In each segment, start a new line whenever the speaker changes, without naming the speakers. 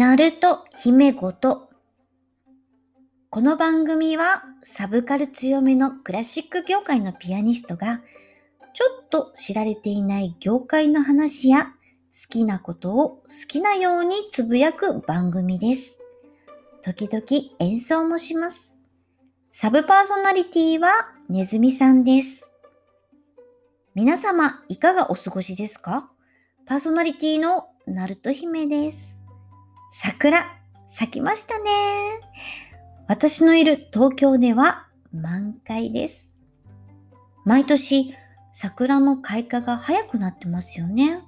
ナルト姫ごと。この番組はサブカル強めのクラシック業界のピアニストがちょっと知られていない業界の話や好きなことを好きなようにつぶやく番組です。時々演奏もします。サブパーソナリティはネズミさんです。皆様いかがお過ごしですか？パーソナリティのナルト姫です。桜、咲きましたね。私のいる東京では満開です。毎年、桜の開花が早くなってますよね。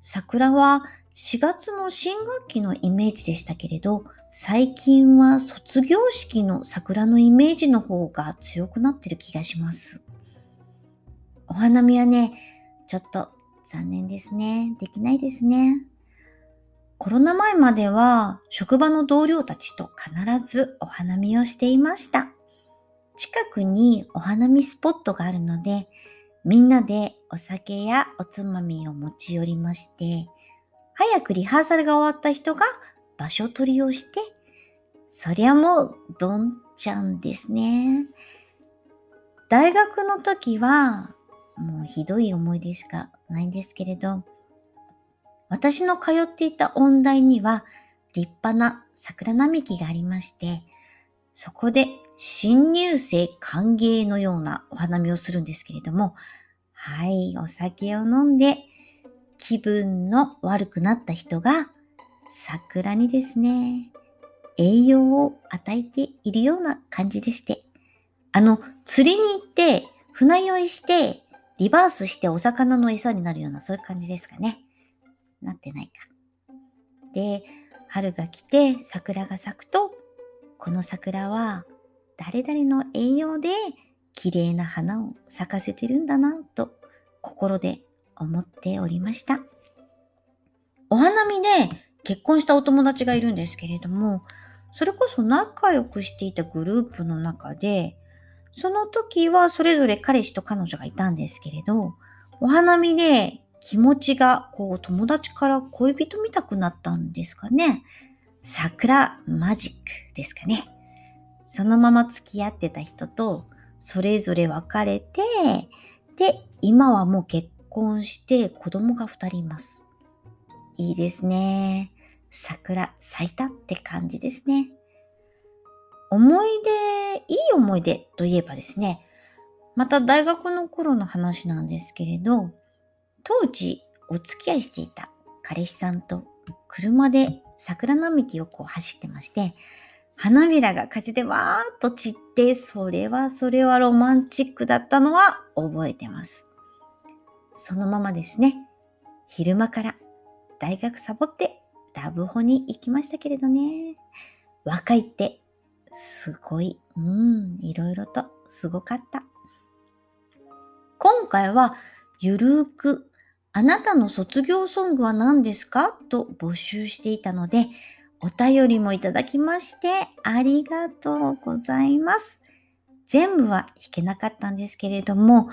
桜は4月の新学期のイメージでしたけれど、最近は卒業式の桜のイメージの方が強くなってる気がします。お花見はね、ちょっと残念ですね。できないですね。コロナ前までは職場の同僚たちと必ずお花見をしていました。近くにお花見スポットがあるので、みんなでお酒やおつまみを持ち寄りまして、早くリハーサルが終わった人が場所取りをして、そりゃもうどんちゃんですね。大学の時はもうひどい思い出しかないんですけれど、私の通っていた音大には立派な桜並木がありまして、そこで新入生歓迎のようなお花見をするんですけれども、はい、お酒を飲んで気分の悪くなった人が桜にですね、栄養を与えているような感じでして、あの、釣りに行って船酔いしてリバースしてお魚の餌になるようなそういう感じですかね。なってないか。で、春が来て桜が咲くと、この桜は誰々の栄養で綺麗な花を咲かせてるんだなと心で思っておりました。お花見で結婚したお友達がいるんですけれども、それこそ仲良くしていたグループの中で、その時はそれぞれ彼氏と彼女がいたんですけれど、お花見で気持ちがこう友達から恋人見たくなったんですかね。桜マジックですかね。そのまま付き合ってた人とそれぞれ別れて、で、今はもう結婚して子供が2人います。いいですね。桜咲いたって感じですね。思い出、いい思い出といえばですね、また大学の頃の話なんですけれど、当時お付き合いしていた彼氏さんと車で桜並木をこう走ってまして、花びらが風でわーっと散って、それはそれはロマンチックだったのは覚えてます。そのままですね、昼間から大学サボってラブホに行きましたけれどね、若いってすごい、うん、いろいろとすごかった。今回はゆるーくあなたの卒業ソングは何ですか？と募集していたので、お便りもいただきましてありがとうございます。全部は弾けなかったんですけれども、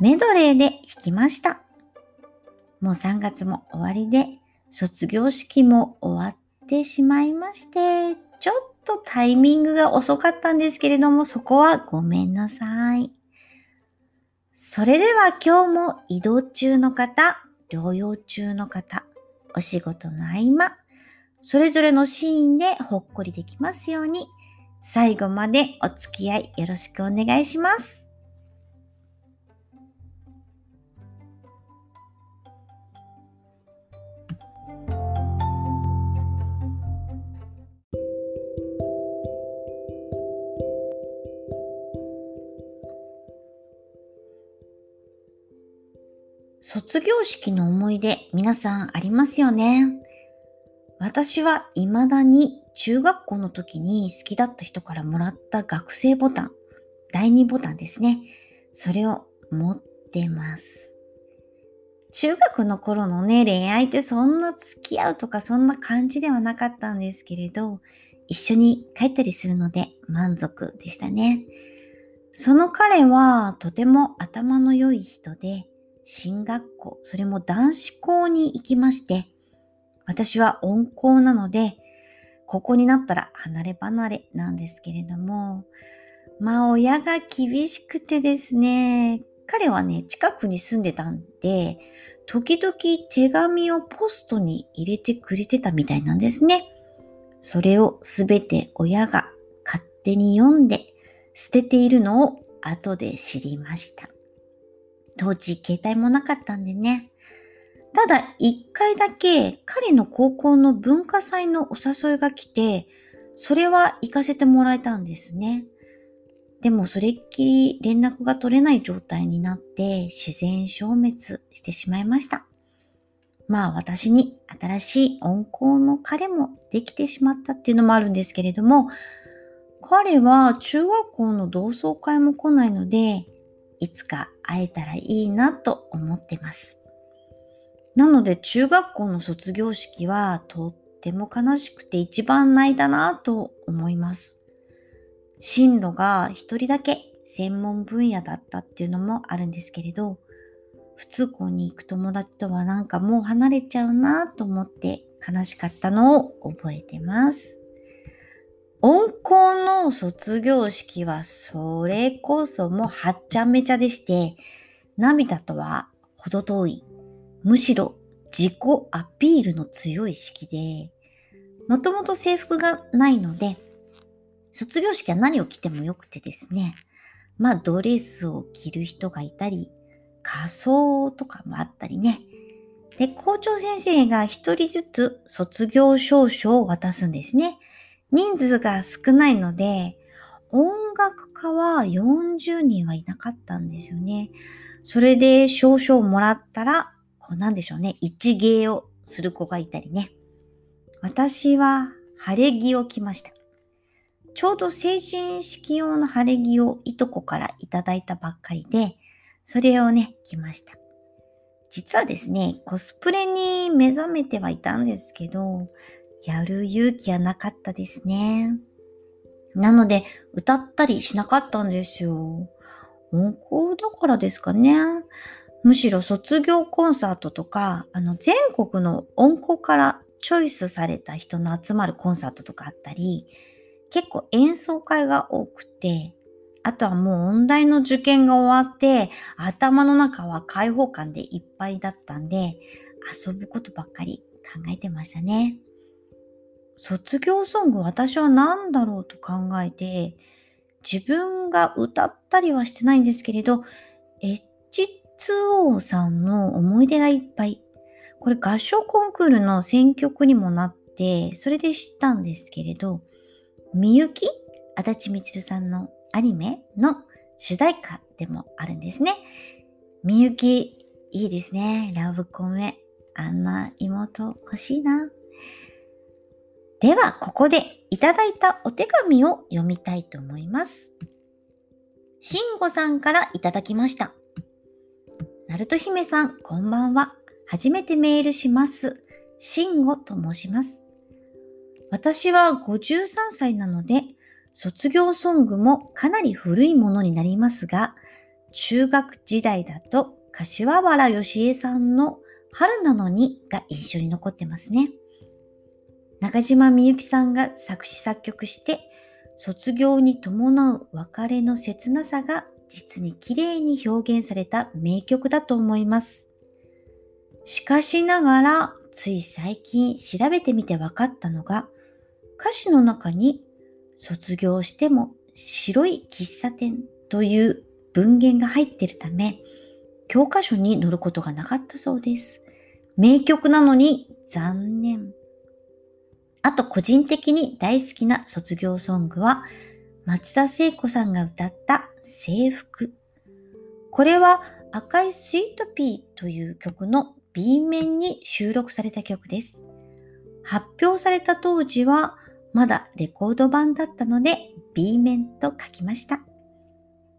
メドレーで弾きました。もう3月も終わりで、卒業式も終わってしまいまして、ちょっとタイミングが遅かったんですけれども、そこはごめんなさい。それでは今日も移動中の方、療養中の方、お仕事の合間、それぞれのシーンでほっこりできますように、最後までお付き合いよろしくお願いします。卒業式の思い出、皆さんありますよね？私は未だに中学校の時に好きだった人からもらった学生ボタン、第2ボタンですね。それを持ってます。中学の頃のね、恋愛ってそんな付き合うとかそんな感じではなかったんですけれど、一緒に帰ったりするので満足でしたね。その彼はとても頭の良い人で、進学校、それも男子校に行きまして、私は温厚なので、ここになったら離れ離れなんですけれども、まあ親が厳しくてですね、彼はね、近くに住んでたんで、時々手紙をポストに入れてくれてたみたいなんですね。それをすべて親が勝手に読んで捨てているのを後で知りました。当時携帯もなかったんでね。ただ一回だけ彼の高校の文化祭のお誘いが来て、それは行かせてもらえたんですね。でもそれっきり連絡が取れない状態になって自然消滅してしまいました。まあ私に新しい温厚の彼もできてしまったっていうのもあるんですけれども、彼は中学校の同窓会も来ないので、いつか会えたらいいなと思ってます。なので中学校の卒業式はとっても悲しくて一番泣いたなと思います。進路が一人だけ専門分野だったっていうのもあるんですけれど、普通校に行く友達とはなんかもう離れちゃうなと思って悲しかったのを覚えてます。温厚の卒業式はそれこそもうはっちゃめちゃでして、涙とは程遠い、むしろ自己アピールの強い式で、もともと制服がないので、卒業式は何を着てもよくてですね、まあドレスを着る人がいたり、仮装とかもあったりね。で、校長先生が一人ずつ卒業証書を渡すんですね。人数が少ないので、音楽家は40人はいなかったんですよね。それで証書をもらったら、こうなんでしょうね、一芸をする子がいたりね。私は晴れ着を着ました。ちょうど成人式用の晴れ着をいとこからいただいたばっかりで、それをね、着ました。実はですね、コスプレに目覚めてはいたんですけど、やる勇気はなかったですね。なので、歌ったりしなかったんですよ。温厚だからですかね。むしろ卒業コンサートとか、あの、全国の温厚からチョイスされた人の集まるコンサートとかあったり、結構演奏会が多くて、あとはもう音大の受験が終わって、頭の中は開放感でいっぱいだったんで、遊ぶことばっかり考えてましたね。卒業ソング私は何だろうと考えて、自分が歌ったりはしてないんですけれど、H2O さんの思い出がいっぱい。これ合唱コンクールの選曲にもなって、それで知ったんですけれど、みゆき足立みつるさんのアニメの主題歌でもあるんですね。みゆき、いいですね。ラブコメ。あんな妹欲しいな。では、ここでいただいたお手紙を読みたいと思います。しんごさんからいただきました。なると姫さん、こんばんは。初めてメールします。しんごと申します。私は53歳なので、卒業ソングもかなり古いものになりますが、中学時代だと柏原芳恵さんの春なのにが印象に残ってますね。中島みゆきさんが作詞作曲して、卒業に伴う別れの切なさが実に綺麗に表現された名曲だと思います。しかしながら、つい最近調べてみて分かったのが、歌詞の中に卒業しても白い喫茶店という文言が入っているため、教科書に載ることがなかったそうです。名曲なのに残念。あと個人的に大好きな卒業ソングは松田聖子さんが歌った制服。これは赤いスイートピーという曲の B 面に収録された曲です。発表された当時はまだレコード版だったので B 面と書きました。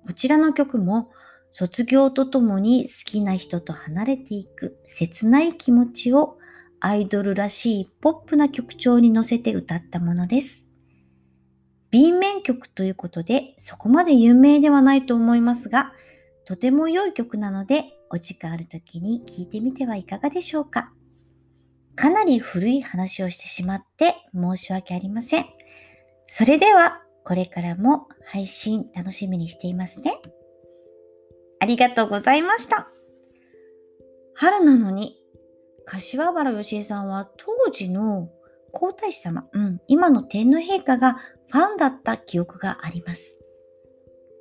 こちらの曲も卒業とともに好きな人と離れていく切ない気持ちをアイドルらしいポップな曲調に乗せて歌ったものです。B 面曲ということでそこまで有名ではないと思いますが、とても良い曲なのでお時間ある時に聴いてみてはいかがでしょうか。かなり古い話をしてしまって申し訳ありません。それでは、これからも配信楽しみにしていますね。ありがとうございました。春なのに、柏原芳恵さんは当時の皇太子様、うん、今の天皇陛下がファンだった記憶があります。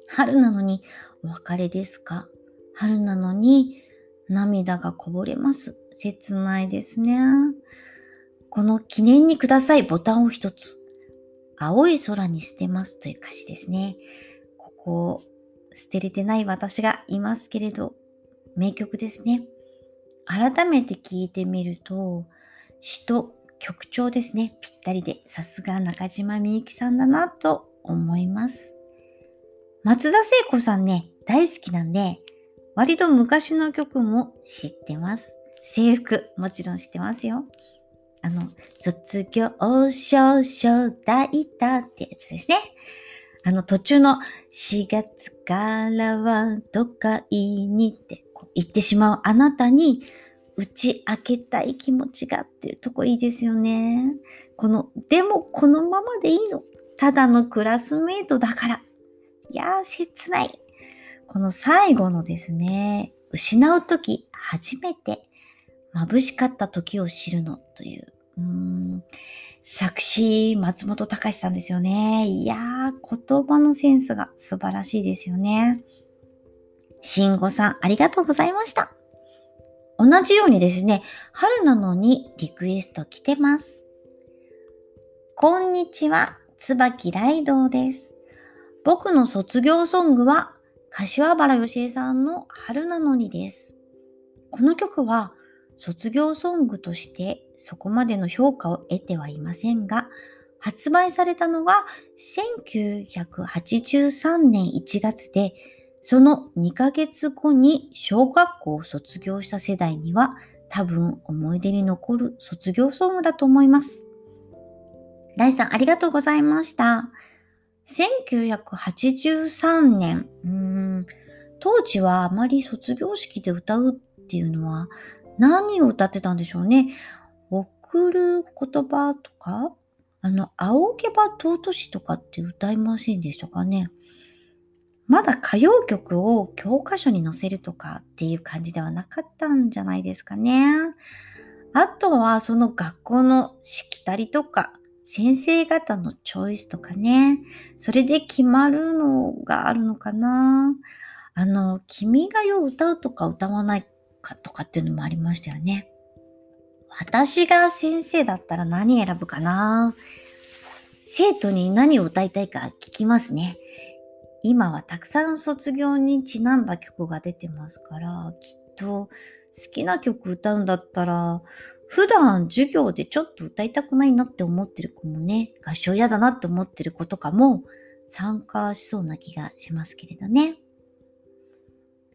春なのにお別れですか？春なのに涙がこぼれます。切ないですね。この記念にくださいボタンを一つ。青い空に捨てますという歌詞ですね。ここ、捨てれてない私がいますけれど、名曲ですね。改めて聞いてみると、詩と曲調ですね。ぴったりで、さすが中島みゆきさんだなと思います。松田聖子さんね、大好きなんで、割と昔の曲も知ってます。制服、もちろん知ってますよ。あの、卒業証書抱いたってやつですね。あの、途中の4月からは都会にって言ってしまうあなたに打ち明けたい気持ちがっていうとこいいですよね。この、でもこのままでいいの。ただのクラスメイトだから。いやー、切ない。この最後のですね、失うとき、初めて眩しかった時を知るのという、うーん作詞、松本隆さんですよね。いやー、言葉のセンスが素晴らしいですよね。慎吾さん、ありがとうございました。同じようにですね、春なのにリクエスト来てます。こんにちは、椿ライドウです。僕の卒業ソングは、柏原芳恵さんの春なのにです。この曲は、卒業ソングとしてそこまでの評価を得てはいませんが、発売されたのが1983年1月で、その2ヶ月後に小学校を卒業した世代には多分思い出に残る卒業ソングだと思います。ライさんありがとうございました。1983年、うん、当時はあまり卒業式で歌うっていうのは何を歌ってたんでしょうね。送る言葉とか、あの、仰げば尊しとかって歌いませんでしたかね。まだ歌謡曲を教科書に載せるとかっていう感じではなかったんじゃないですかね。あとはその学校のしきたりとか、先生方のチョイスとかね、それで決まるのがあるのかな。あの、君が代歌うとか歌わないかとかっていうのもありましたよね。私が先生だったら何選ぶかな生徒に何を歌いたいか聞きますね。今はたくさん卒業にちなんだ曲が出てますから、きっと好きな曲歌うんだったら、普段授業でちょっと歌いたくないなって思ってる子もね、合唱嫌だなって思ってる子とかも参加しそうな気がしますけれどね。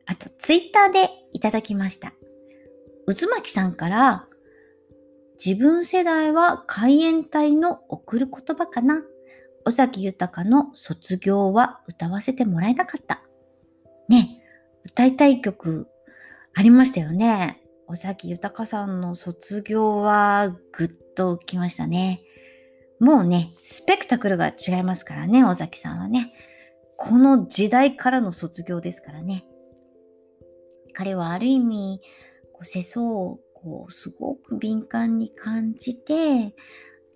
あと、ツイッターでいただきました。渦巻さんから、自分世代は海援隊の送る言葉かな。尾崎豊の卒業は歌わせてもらえなかった。ね、歌いたい曲ありましたよね。尾崎豊さんの卒業はぐっときましたね。もうね、スペクタクルが違いますからね、尾崎さんはね。この時代からの卒業ですからね。彼はある意味、こう世相をこうすごく敏感に感じて、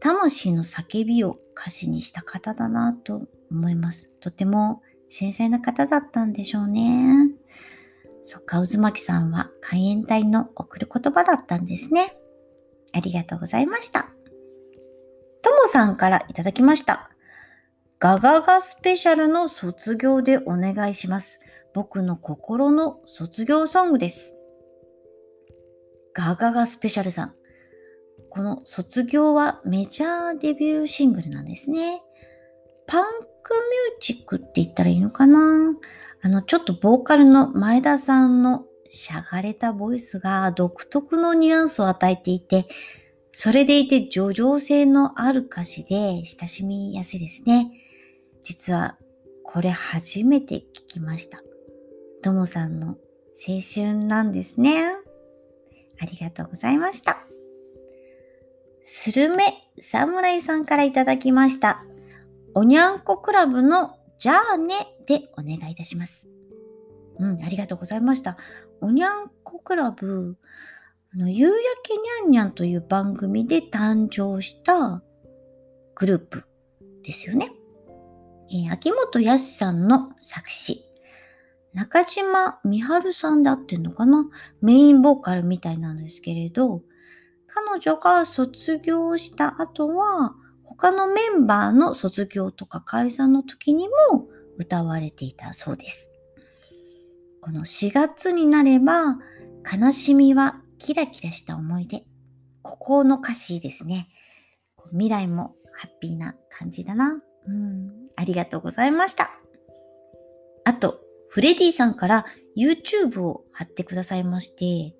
魂の叫びを歌詞にした方だなと思います。とても繊細な方だったんでしょうね。そっか、渦巻さんは海援隊の送る言葉だったんですね。ありがとうございました。ともさんからいただきました。ガガガスペシャルの卒業でお願いします。僕の心の卒業ソングです。ガガガスペシャルさん。この卒業はメジャーデビューシングルなんですね。パンクミュージックって言ったらいいのかな？あの、ちょっとボーカルの前田さんのしゃがれたボイスが独特のニュアンスを与えていて、それでいて叙情性のある歌詞で親しみやすいですね。実はこれ初めて聞きました。ともさんの青春なんですね。ありがとうございました。スルメ侍さんからいただきました。おにゃんこクラブのじゃあねでお願いいたします。うん、ありがとうございました。おにゃんこクラブ、あの、夕焼けにゃんにゃんという番組で誕生したグループですよね。えー、秋元康さんの作詞。中島美春さんであってんのかな？メインボーカルみたいなんですけれど、彼女が卒業した後は、他のメンバーの卒業とか解散の時にも歌われていたそうです。この4月になれば、悲しみはキラキラした思い出。ここの歌詞ですね。未来もハッピーな感じだな。うん、ありがとうございました。あと、フレディさんから YouTube を貼ってくださいまして、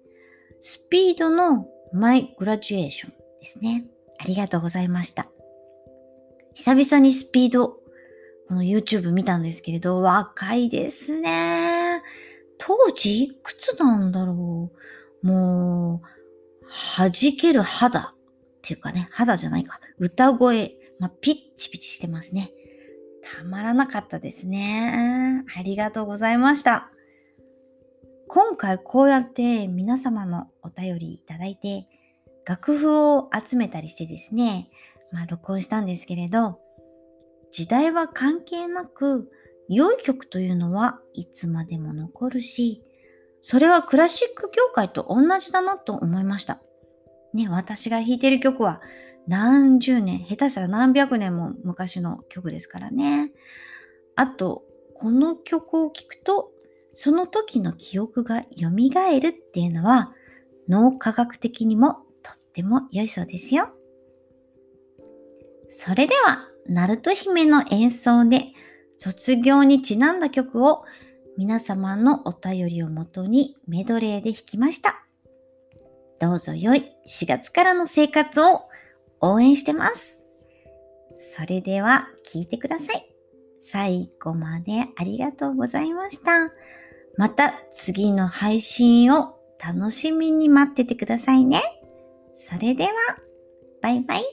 スピードのマイグラジュエーションですね。ありがとうございました。久々にスピード、この YouTube 見たんですけれど、若いですね。当時いくつなんだろう。もう、弾ける肌っていうかね、肌じゃないか。歌声、まあ、ピッチピチしてますね。たまらなかったですね。ありがとうございました。今回こうやって皆様のお便りいただいて、楽譜を集めたりしてですね、まあ、録音したんですけれど、時代は関係なく、良い曲というのはいつまでも残るし、それはクラシック業界と同じだなと思いました。ね、私が弾いてる曲は何十年、下手したら何百年も昔の曲ですからね。あと、この曲を聴くと、その時の記憶が蘇るっていうのは、脳科学的にもとっても良いそうですよ。それでは、ナルト姫の演奏で卒業にちなんだ曲を皆様のお便りをもとにメドレーで弾きました。どうぞ良い4月からの生活を応援してます。それでは聴いてください。最後までありがとうございました。また次の配信を楽しみに待っててくださいね。それでは、バイバイ。